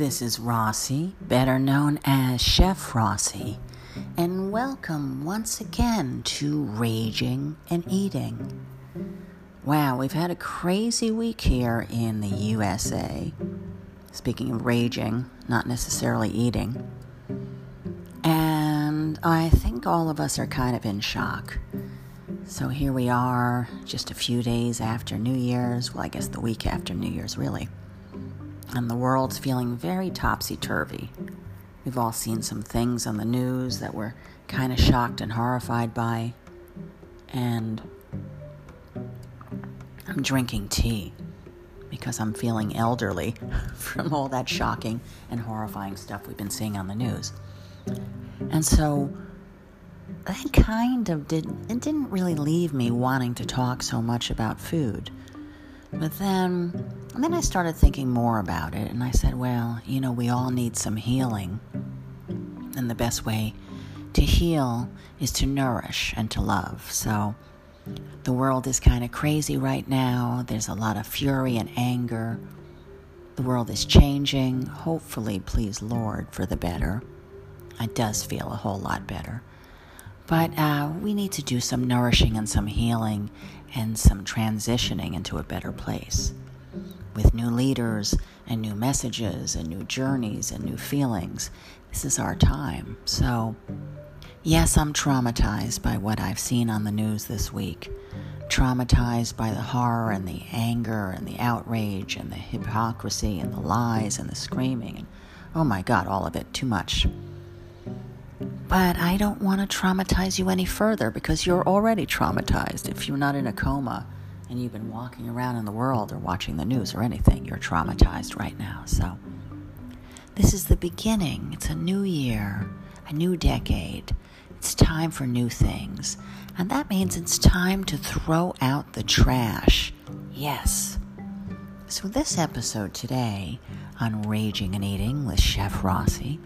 This is Rossi, better known as Chef Rossi, and welcome once again to Raging and Eating. Wow, we've had a crazy week here in the USA. Speaking of raging, not necessarily eating. And I think all of us are kind of in shock. So here we are, just a few days after New Year's. Well, I guess the week after New Year's, really and the world's feeling very topsy turvy. We've all seen some things on the news that we're kind of shocked and horrified by, and I'm drinking tea because I'm feeling elderly from all that shocking and horrifying stuff we've been seeing on the news. And so that kind of did it didn't really leave me wanting to talk so much about food. But then, and then I started thinking more about it, and I said, well, you know, we all need some healing. And the best way to heal is to nourish and to love. So the world is kind of crazy right now. There's a lot of fury and anger. The world is changing, hopefully, please Lord, for the better. It does feel a whole lot better. But uh, we need to do some nourishing and some healing and some transitioning into a better place with new leaders and new messages and new journeys and new feelings. This is our time. So, yes, I'm traumatized by what I've seen on the news this week. Traumatized by the horror and the anger and the outrage and the hypocrisy and the lies and the screaming. And, oh my God, all of it. Too much. But I don't want to traumatize you any further because you're already traumatized. If you're not in a coma and you've been walking around in the world or watching the news or anything, you're traumatized right now. So, this is the beginning. It's a new year, a new decade. It's time for new things. And that means it's time to throw out the trash. Yes. So, this episode today on Raging and Eating with Chef Rossi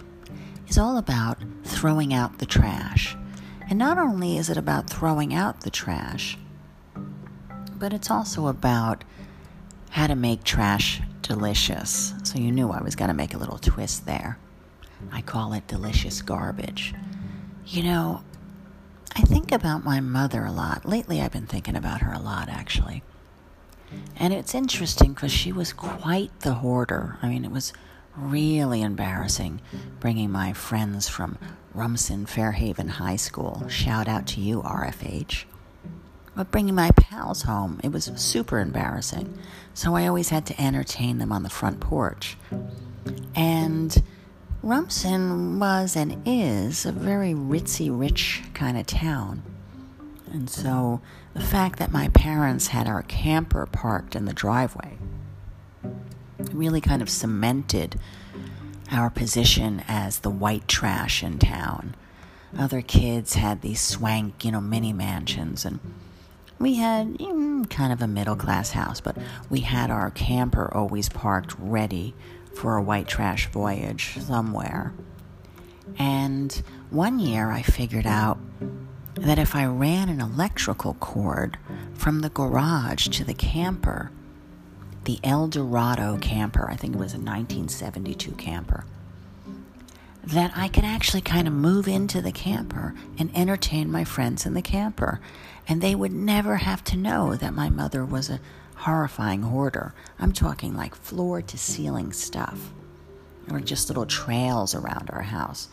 is all about throwing out the trash. And not only is it about throwing out the trash, but it's also about how to make trash delicious. So you knew I was going to make a little twist there. I call it delicious garbage. You know, I think about my mother a lot. Lately, I've been thinking about her a lot, actually. And it's interesting because she was quite the hoarder. I mean, it was really embarrassing bringing my friends from Rumson Fairhaven High School. Shout out to you, RFH. But bringing my pals home, it was super embarrassing. So I always had to entertain them on the front porch. And Rumson was and is a very ritzy rich kind of town. And so the fact that my parents had our camper parked in the driveway really kind of cemented our position as the white trash in town. Other kids had these swank, you know, mini mansions, and we had mm, kind of a middle class house, but we had our camper always parked ready for a white trash voyage somewhere. And one year I figured out that if I ran an electrical cord from the garage to the camper, the El Dorado camper, I think it was a 1972 camper, that I could actually kind of move into the camper and entertain my friends in the camper. And they would never have to know that my mother was a horrifying hoarder. I'm talking like floor to ceiling stuff. There were just little trails around our house.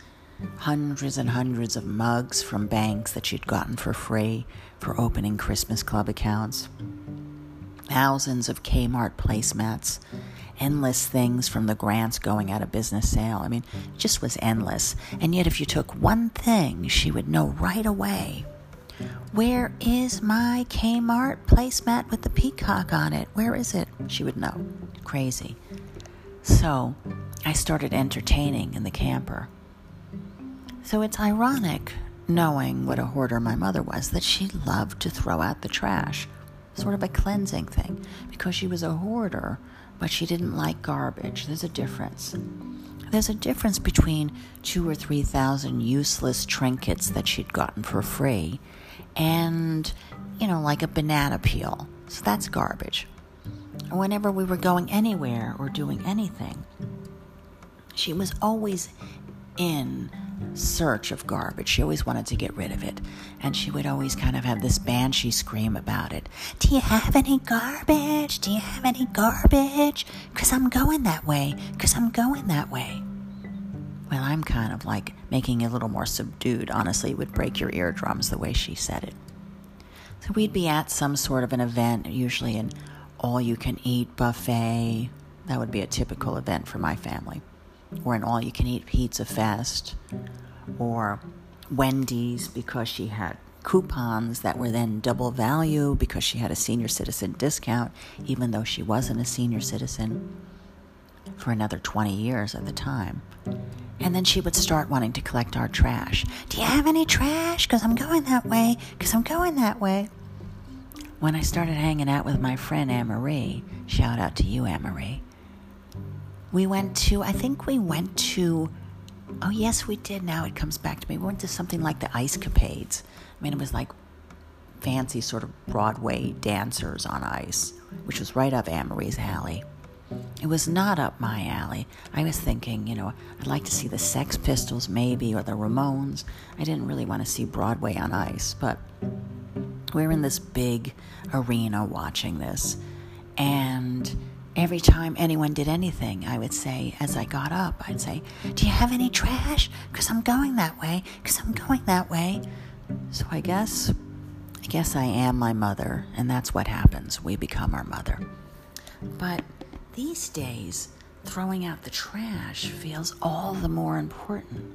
Hundreds and hundreds of mugs from banks that she'd gotten for free for opening Christmas Club accounts thousands of Kmart placemats, endless things from the grants going out of business sale. I mean, just was endless. And yet, if you took one thing, she would know right away. Where is my Kmart placemat with the peacock on it? Where is it? She would know. Crazy. So I started entertaining in the camper. So it's ironic, knowing what a hoarder my mother was, that she loved to throw out the trash sort of a cleansing thing because she was a hoarder, but she didn't like garbage. There's a difference. There's a difference between two or three thousand useless trinkets that she'd gotten for free and, you know, like a banana peel. So that's garbage. Whenever we were going anywhere or doing anything, She was always in search of garbage. She always wanted to get rid of it. And she would always kind of have this banshee scream about it. Do you have any garbage? Do you have any garbage? Because I'm going that way. Because I'm going that way. Well, I'm kind of like making it a little more subdued. Honestly, it would break your eardrums the way she said it. So we'd be at some sort of an event, usually an all you can eat buffet. That would be a typical event for my family or an all you can eat pizza fest, or Wendy's because she had coupons that were then double value because she had a senior citizen discount, even though she wasn't a senior citizen for another 20 years at the time. And then she would start wanting to collect our trash. Do you have any trash? Because I'm going that way. Because I'm going that way. When I started hanging out with my friend Anne Marie, shout out to you, Anne Marie, we went to, I think we went to, oh, yes, we did. Now it comes back to me. We went to something like the Ice Capades. I mean, it was like fancy sort of Broadway dancers on ice, which was right up Marie's alley. It was not up my alley. I was thinking, you know, I'd like to see the Sex Pistols maybe or the Ramones. I didn't really want to see Broadway on ice, but we were in this big arena watching this. And every time anyone did anything, I would say, as I got up, I'd say, Do you have any trash? Because I'm going that way, because I'm going that way. So I guess, I guess I am my mother, and that's what happens. We become our mother. But these days, throwing out the trash feels all the more important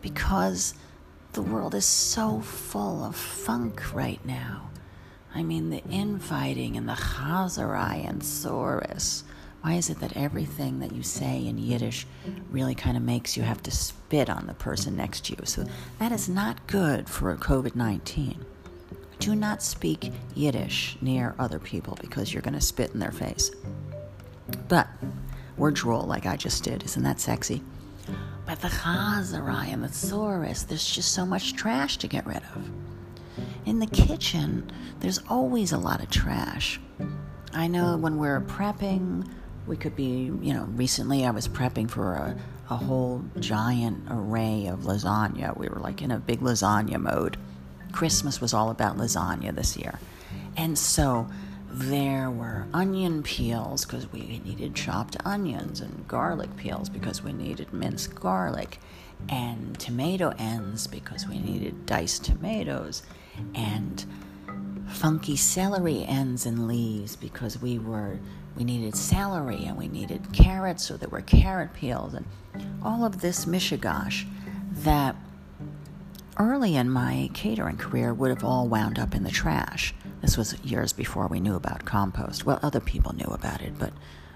because the world is so full of funk right now. I mean, the infighting and the Chazarai and tsoris. Why is it that everything that you say in Yiddish really kind of makes you have to spit on the person next to you? So that is not good for COVID 19. Do not speak Yiddish near other people because you're going to spit in their face. But, or drool like I just did. Isn't that sexy? But the Chazarai and the tsoris, there's just so much trash to get rid of. In the kitchen, there's always a lot of trash. I know when we're prepping, we could be, you know, recently I was prepping for a, a whole giant array of lasagna. We were like in a big lasagna mode. Christmas was all about lasagna this year. And so there were onion peels because we needed chopped onions, and garlic peels because we needed minced garlic, and tomato ends because we needed diced tomatoes, and funky celery ends and leaves because we were we needed celery and we needed carrots, so there were carrot peels and all of this mishigash that early in my catering career would have all wound up in the trash. This was years before we knew about compost. Well, other people knew about it, but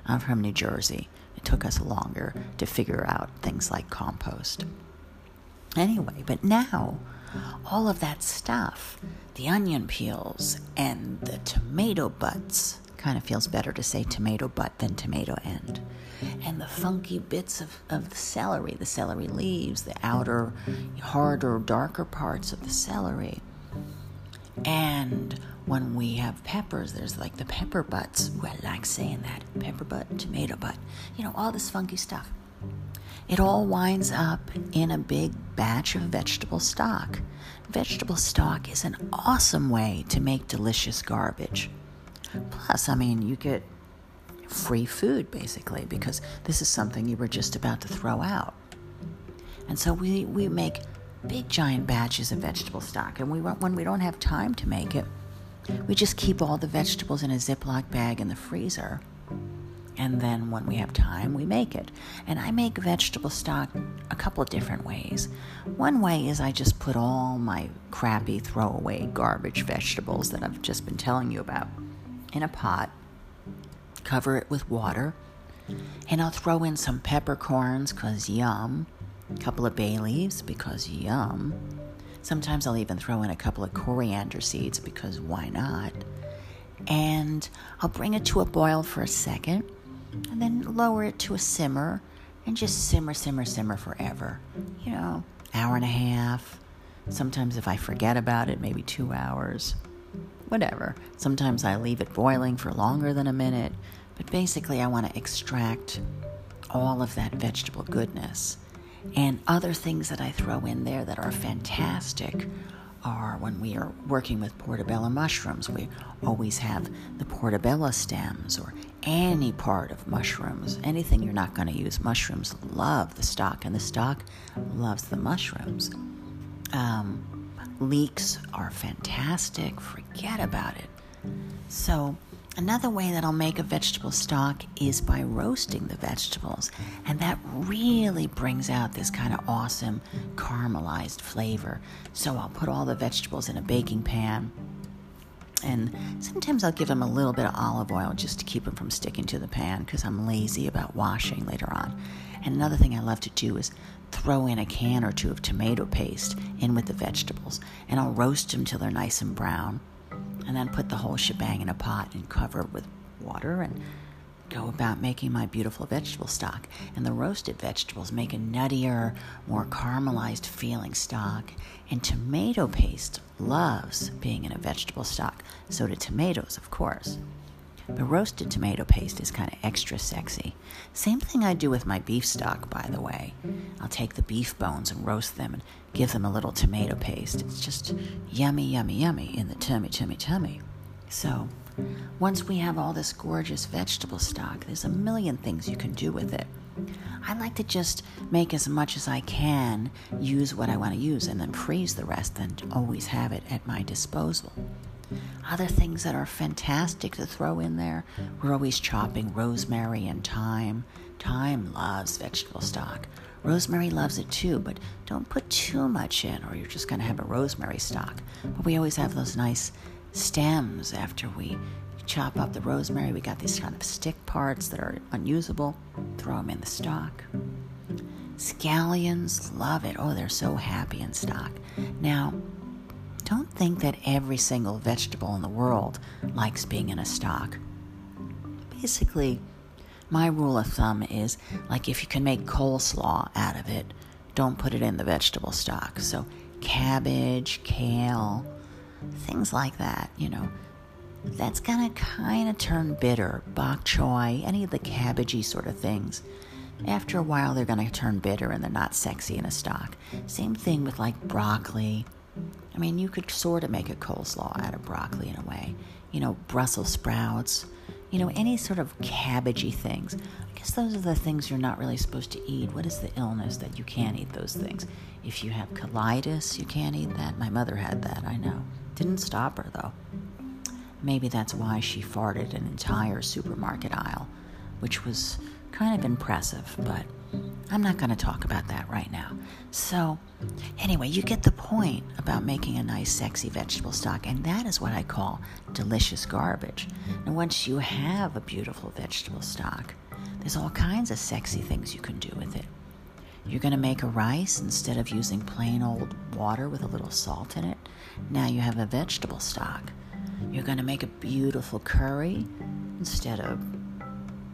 I'm from New Jersey. It took us longer to figure out things like compost. Anyway, but now all of that stuff, the onion peels and the tomato butts, kind of feels better to say tomato butt than tomato end. And the funky bits of, of the celery, the celery leaves, the outer, harder, darker parts of the celery. And when we have peppers, there's like the pepper butts. Ooh, I like saying that. Pepper butt, tomato butt. You know, all this funky stuff. It all winds up in a big batch of vegetable stock. Vegetable stock is an awesome way to make delicious garbage. Plus, I mean, you get free food basically because this is something you were just about to throw out. And so we, we make big giant batches of vegetable stock. And we when we don't have time to make it, we just keep all the vegetables in a Ziploc bag in the freezer. And then when we have time, we make it. And I make vegetable stock a couple of different ways. One way is I just put all my crappy throwaway garbage vegetables that I've just been telling you about in a pot, cover it with water, and I'll throw in some peppercorns because yum, a couple of bay leaves because yum. Sometimes I'll even throw in a couple of coriander seeds because why not? And I'll bring it to a boil for a second and then lower it to a simmer and just simmer, simmer, simmer forever. You know, hour and a half. Sometimes if I forget about it, maybe two hours. Whatever. Sometimes I leave it boiling for longer than a minute. But basically, I want to extract all of that vegetable goodness. And other things that I throw in there that are fantastic are when we are working with portobello mushrooms, we always have the portobello stems or any part of mushrooms, anything you're not going to use. Mushrooms love the stock, and the stock loves the mushrooms. Um, leeks are fantastic, forget about it. So, Another way that I'll make a vegetable stock is by roasting the vegetables, and that really brings out this kind of awesome caramelized flavor. So I'll put all the vegetables in a baking pan, and sometimes I'll give them a little bit of olive oil just to keep them from sticking to the pan because I'm lazy about washing later on. And another thing I love to do is throw in a can or two of tomato paste in with the vegetables, and I'll roast them till they're nice and brown and then put the whole shebang in a pot and cover it with water and go about making my beautiful vegetable stock. And the roasted vegetables make a nuttier, more caramelized feeling stock. And tomato paste loves being in a vegetable stock. So do tomatoes, of course. But roasted tomato paste is kind of extra sexy. Same thing I do with my beef stock, by the way. I'll take the beef bones and roast them and give them a little tomato paste. It's just yummy, yummy, yummy in the tummy, tummy, tummy. So, once we have all this gorgeous vegetable stock, there's a million things you can do with it. I like to just make as much as I can, use what I want to use, and then freeze the rest and always have it at my disposal. Other things that are fantastic to throw in there, we're always chopping rosemary and thyme. Thyme loves vegetable stock. Rosemary loves it too, but don't put too much in or you're just going to have a rosemary stock. But we always have those nice stems after we chop up the rosemary. We got these kind of stick parts that are unusable. Throw them in the stock. Scallions love it. Oh, they're so happy in stock. Now, don't think that every single vegetable in the world likes being in a stock. Basically, my rule of thumb is like if you can make coleslaw out of it, don't put it in the vegetable stock. So, cabbage, kale, things like that, you know, that's gonna kind of turn bitter. Bok choy, any of the cabbagey sort of things. After a while, they're gonna turn bitter and they're not sexy in a stock. Same thing with like broccoli, I mean, you could sort of make a coleslaw out of broccoli in a way. You know, Brussels sprouts, you know, any sort of cabbagey things. I guess those are the things you're not really supposed to eat. What is the illness that you can't eat those things? If you have colitis, you can't eat that. My mother had that, I know. Didn't stop her, though. Maybe that's why she farted an entire supermarket aisle, which was kind of impressive, but I'm not going to talk about that right now. So, anyway, you get the point about making a nice, sexy vegetable stock, and that is what I call delicious garbage. And once you have a beautiful vegetable stock, there's all kinds of sexy things you can do with it. You're going to make a rice instead of using plain old water with a little salt in it. Now you have a vegetable stock. You're going to make a beautiful curry instead of,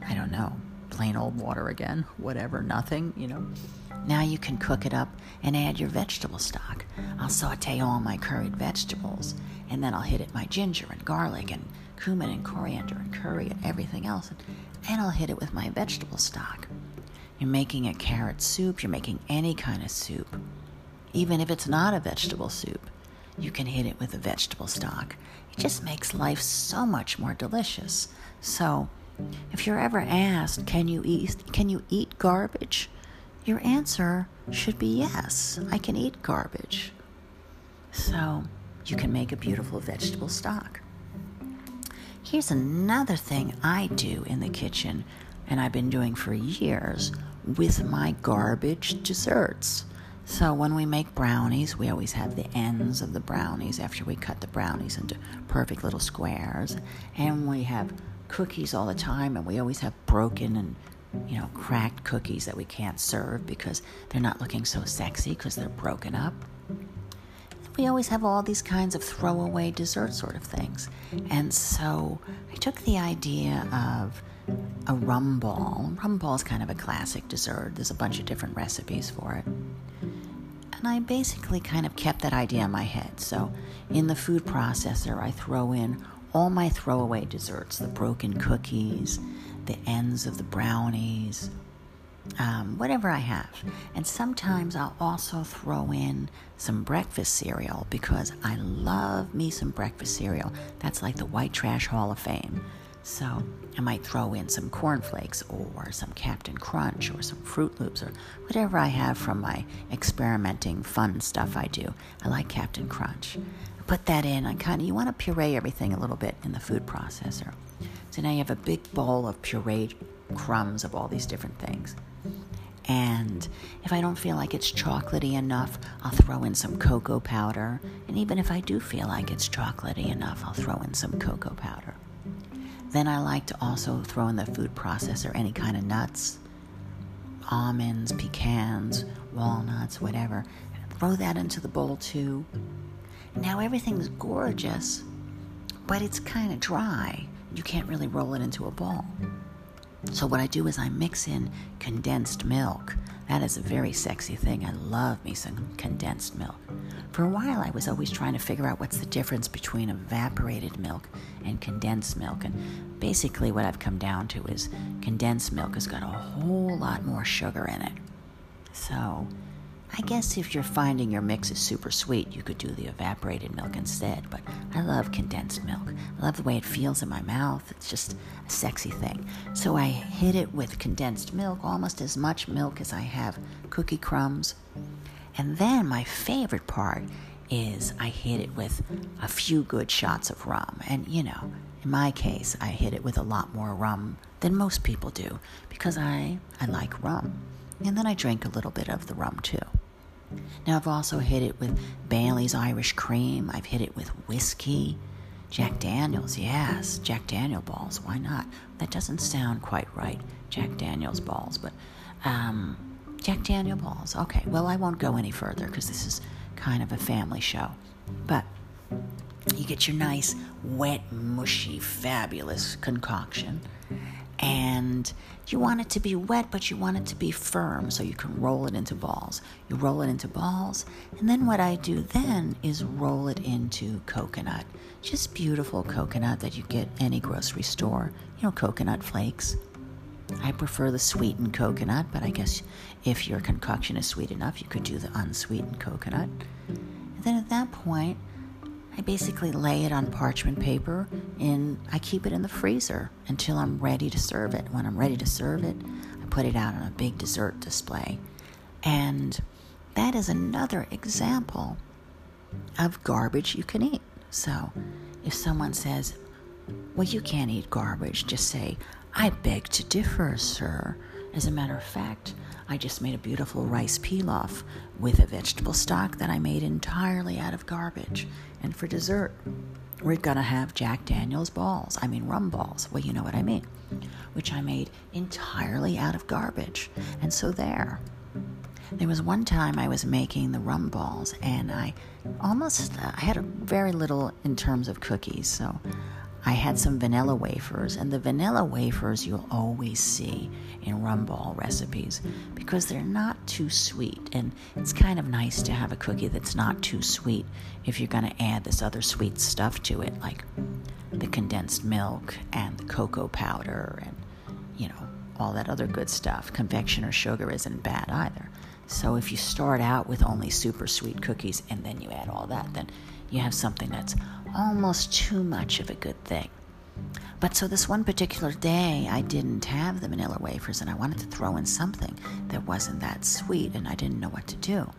I don't know, plain old water again, whatever, nothing, you know. Now you can cook it up and add your vegetable stock. I'll saute all my curried vegetables and then I'll hit it my ginger and garlic and cumin and coriander and curry and everything else. And I'll hit it with my vegetable stock. You're making a carrot soup, you're making any kind of soup. Even if it's not a vegetable soup, you can hit it with a vegetable stock. It just makes life so much more delicious. So, if you're ever asked, can you eat can you eat garbage? Your answer should be yes, I can eat garbage. So, you can make a beautiful vegetable stock. Here's another thing I do in the kitchen, and I've been doing for years with my garbage desserts. So, when we make brownies, we always have the ends of the brownies after we cut the brownies into perfect little squares. And we have cookies all the time, and we always have broken and you know cracked cookies that we can't serve because they're not looking so sexy because they're broken up. We always have all these kinds of throwaway dessert sort of things. And so I took the idea of a rum ball. Rum ball is kind of a classic dessert. There's a bunch of different recipes for it. And I basically kind of kept that idea in my head. So in the food processor, I throw in all my throwaway desserts the broken cookies, the ends of the brownies, um, whatever I have. And sometimes I'll also throw in some breakfast cereal because I love me some breakfast cereal. That's like the White Trash Hall of Fame. So I might throw in some cornflakes or some Captain Crunch or some Froot Loops or whatever I have from my experimenting fun stuff I do. I like Captain Crunch. Put that in. I kind of you want to puree everything a little bit in the food processor. So now you have a big bowl of pureed crumbs of all these different things. And if I don't feel like it's chocolatey enough, I'll throw in some cocoa powder. And even if I do feel like it's chocolatey enough, I'll throw in some cocoa powder. Then I like to also throw in the food processor any kind of nuts, almonds, pecans, walnuts, whatever. Throw that into the bowl too. Now everything's gorgeous, but it's kind of dry. You can't really roll it into a ball. So, what I do is I mix in condensed milk. That is a very sexy thing. I love me some condensed milk. For a while, I was always trying to figure out what's the difference between evaporated milk and condensed milk. And basically, what I've come down to is condensed milk has got a whole lot more sugar in it. So, I guess if you're finding your mix is super sweet, you could do the evaporated milk instead. But I love condensed milk. I love the way it feels in my mouth. It's just a sexy thing. So I hit it with condensed milk, almost as much milk as I have cookie crumbs. And then my favorite part is I hit it with a few good shots of rum. And you know, in my case, I hit it with a lot more rum than most people do because I, I like rum. And then I drink a little bit of the rum too. Now, I've also hit it with Bailey's Irish Cream. I've hit it with whiskey. Jack Daniels, yes, Jack Daniel balls. Why not? That doesn't sound quite right, Jack Daniels balls, but um, Jack Daniel balls. Okay, well, I won't go any further because this is kind of a family show. But you get your nice, wet, mushy, fabulous concoction and you want it to be wet, but you want it to be firm so you can roll it into balls. You roll it into balls, and then what I do then is roll it into coconut. Just beautiful coconut that you get any grocery store. You know, coconut flakes. I prefer the sweetened coconut, but I guess if your concoction is sweet enough, you could do the unsweetened coconut. And then at that point, I basically lay it on parchment paper and I keep it in the freezer until I'm ready to serve it. When I'm ready to serve it, I put it out on a big dessert display. And that is another example of garbage you can eat. So if someone says, Well, you can't eat garbage, just say, I beg to differ, sir. As a matter of fact, I just made a beautiful rice pilaf with a vegetable stock that I made entirely out of garbage. And for dessert, we're gonna have Jack Daniels balls. I mean, rum balls. Well, you know what I mean. Which I made entirely out of garbage. And so there. There was one time I was making the rum balls, and I almost uh, I had very little in terms of cookies, so I had some vanilla wafers, and the vanilla wafers you'll always see in rum ball recipes because they're not too sweet. And it's kind of nice to have a cookie that's not too sweet if you're going to add this other sweet stuff to it, like the condensed milk and the cocoa powder and, you know, all that other good stuff. Confectioner sugar isn't bad either. So if you start out with only super sweet cookies and then you add all that, then you have something that's almost too much of a good thing. But so this one particular day, I didn't have the vanilla wafers and I wanted to throw in something that wasn't that sweet and I didn't know what to do.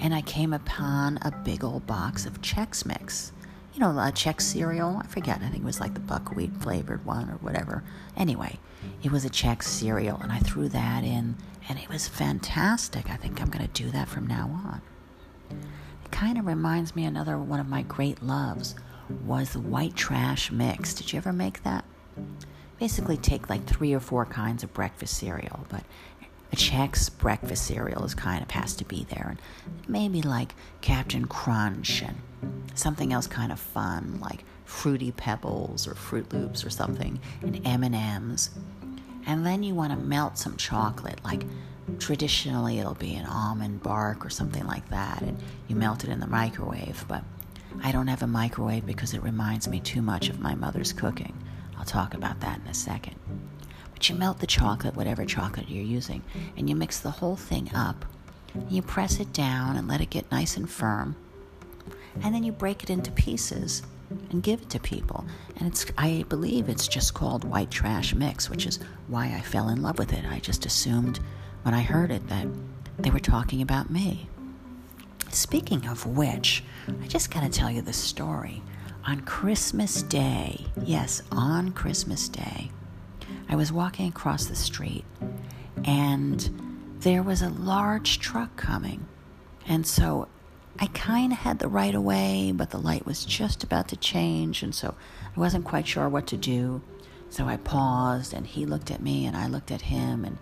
And I came upon a big old box of Chex Mix. You know, a Chex cereal. I forget. I think it was like the buckwheat flavored one or whatever. Anyway, it was a Chex cereal and I threw that in and it was fantastic. I think I'm going to do that from now on. Kind of reminds me another one of my great loves was the white trash mix. Did you ever make that? Basically, take like three or four kinds of breakfast cereal, but a Chex breakfast cereal is kind of has to be there, and maybe like Captain Crunch and something else kind of fun like Fruity Pebbles or Froot Loops or something, and M and M's. And then you want to melt some chocolate, like traditionally it'll be an almond bark or something like that, and you melt it in the microwave. But I don't have a microwave because it reminds me too much of my mother's cooking. I'll talk about that in a second. But you melt the chocolate, whatever chocolate you're using, and you mix the whole thing up. You press it down and let it get nice and firm. And then you break it into pieces and give it to people. And it's I believe it's just called white trash mix, which is why I fell in love with it. I just assumed when I heard it that they were talking about me. Speaking of which, I just got to tell you the story. On Christmas Day, yes, on Christmas Day, I was walking across the street and there was a large truck coming. And so I kind of had the right of way, but the light was just about to change, and so I wasn't quite sure what to do. So I paused, and he looked at me, and I looked at him, and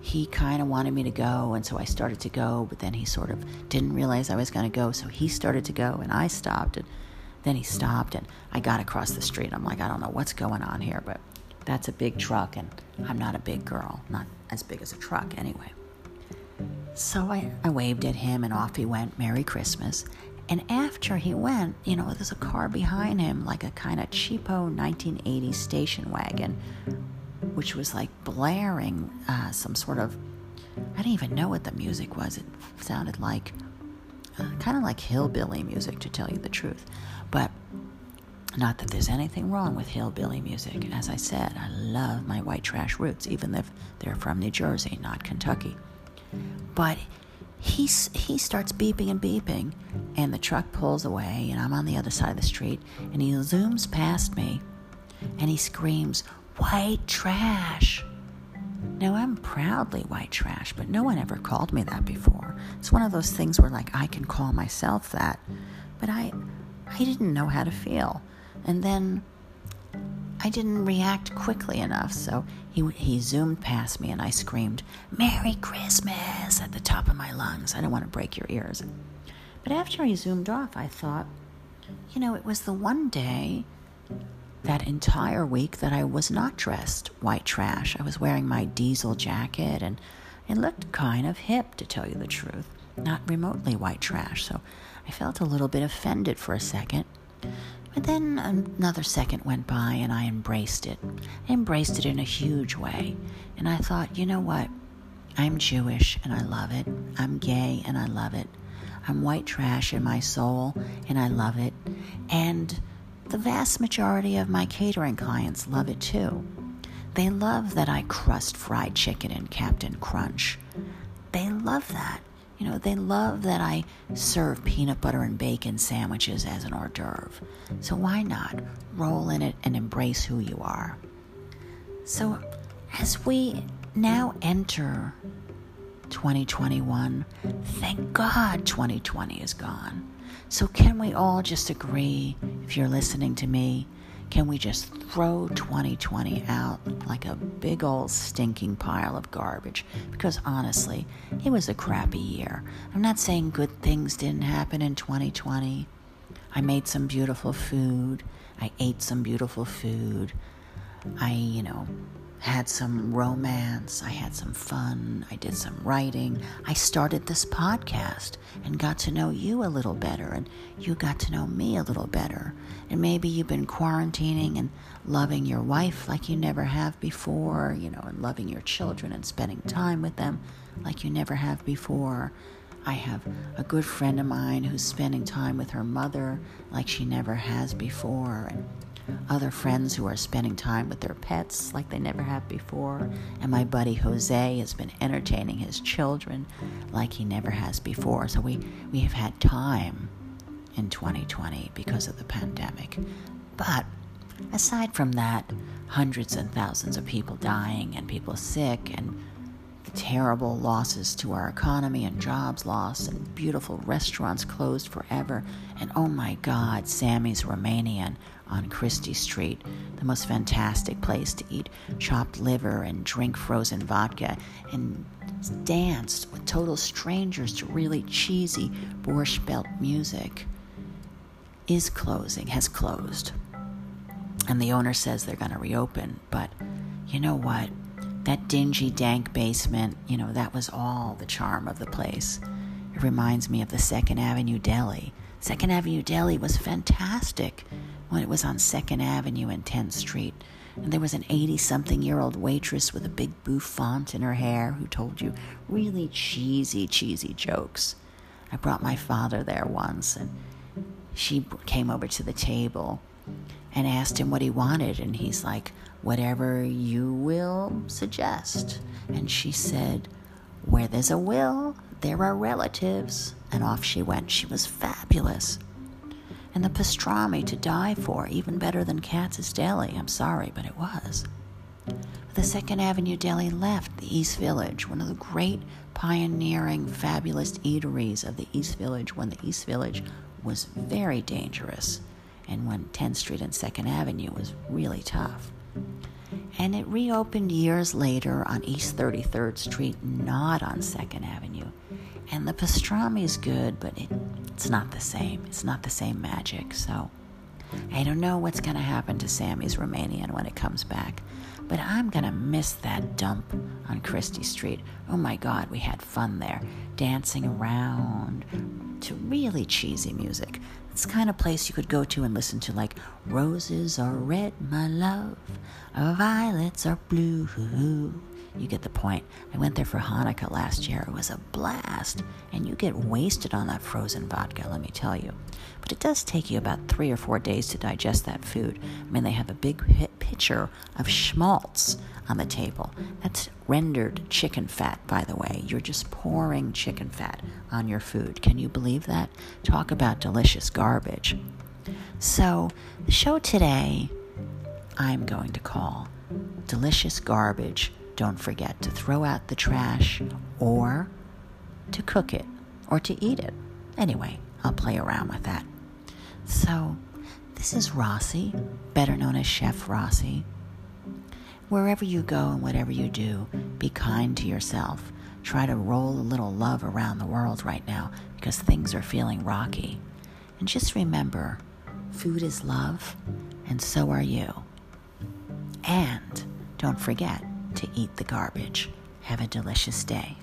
he kind of wanted me to go, and so I started to go, but then he sort of didn't realize I was going to go, so he started to go, and I stopped, and then he stopped, and I got across the street. I'm like, I don't know what's going on here, but that's a big truck, and I'm not a big girl, not as big as a truck anyway. So I, I waved at him and off he went, Merry Christmas. And after he went, you know, there's a car behind him, like a kind of cheapo 1980s station wagon, which was like blaring uh, some sort of, I didn't even know what the music was. It sounded like uh, kind of like hillbilly music, to tell you the truth. But not that there's anything wrong with hillbilly music. As I said, I love my white trash roots, even if they're from New Jersey, not Kentucky. But he, he starts beeping and beeping, and the truck pulls away, and I'm on the other side of the street, and he zooms past me, and he screams, White trash! Now, I'm proudly white trash, but no one ever called me that before. It's one of those things where, like, I can call myself that, but I, I didn't know how to feel. And then I didn't react quickly enough, so he, he zoomed past me and I screamed, Merry Christmas, at the top of my lungs. I don't want to break your ears. But after he zoomed off, I thought, you know, it was the one day that entire week that I was not dressed white trash. I was wearing my diesel jacket and it looked kind of hip, to tell you the truth, not remotely white trash. So I felt a little bit offended for a second. But then another second went by and I embraced it. I embraced it in a huge way. And I thought, you know what? I'm Jewish and I love it. I'm gay and I love it. I'm white trash in my soul and I love it. And the vast majority of my catering clients love it too. They love that I crust fried chicken in Captain Crunch. They love that. You know, they love that I serve peanut butter and bacon sandwiches as an hors d'oeuvre. So why not roll in it and embrace who you are? So, as we now enter 2021, thank God 2020 is gone. So, can we all just agree, if you're listening to me, can we just throw 2020 out like a big old stinking pile of garbage? Because honestly, it was a crappy year. I'm not saying good things didn't happen in 2020. I made some beautiful food. I ate some beautiful food. I, you know, had some romance, I had some fun, I did some writing. I started this podcast and got to know you a little better, and you got to know me a little better. And maybe you've been quarantining and loving your wife like you never have before, you know, and loving your children and spending time with them like you never have before. I have a good friend of mine who's spending time with her mother like she never has before, and other friends who are spending time with their pets like they never have before, and my buddy Jose has been entertaining his children like he never has before. So we, we have had time in 2020 because of the pandemic. But aside from that, hundreds and thousands of people dying and people sick and terrible losses to our economy and jobs lost and beautiful restaurants closed forever and oh my god sammy's romanian on Chrystie Street, the most fantastic place to eat chopped liver and drink frozen vodka and dance with total strangers to really cheesy Borscht Belt music, is closing, has closed. And the owner says they're going to reopen, but you know what? That dingy, dank basement, you know, that was all the charm of the place. It reminds me of the Second Avenue Deli. Second Avenue Deli was fantastic when it was on 2nd Avenue and 10th Street. And there was an 80 something year old waitress with a big bouffant in her hair who told you really cheesy, cheesy jokes. I brought my father there once, and she came over to the table and asked him what he wanted. And he's like, Whatever you will suggest. And she said, Where there's a will, there are relatives. And off she went. She was fabulous and the pastrami to die for, even better than Katz's Deli. I'm sorry, but it was. The Second Avenue Deli left the East Village, one of the great pioneering, fabulous eateries of the East Village when the East Village was very dangerous and when 10th Street and 2nd Avenue was really tough. And it reopened years later on East 33rd Street, not on 2nd Avenue. And the pastrami is good, but it, it's not the same. It's not the same magic. So I don't know what's going to happen to Sammy's Roumanian when it comes back. But I'm going to miss that dump on Chrystie Street. Oh my God, we had fun there, dancing around to really cheesy music. It's the kind of place you could go to and listen to, like, Roses are red, my love, violets are blue. You get the point. I went there for Hanukkah last year. It was a blast. And you get wasted on that frozen vodka, let me tell you. But it does take you about three or four days to digest that food. I mean, they have a big pitcher of schmaltz on the table. That's rendered chicken fat, by the way. You're just pouring chicken fat on your food. Can you believe that? Talk about delicious garbage. So, the show today, I'm going to call Delicious Garbage don't forget to throw out the trash or to cook it or to eat it. Anyway, I'll play around with that. So, this is Rossi, better known as Chef Rossi. Wherever you go and whatever you do, be kind to yourself. Try to roll a little love around the world right now because things are feeling rocky. And just remember food is love, and so are you. And don't forget, to eat the garbage. Have a delicious day.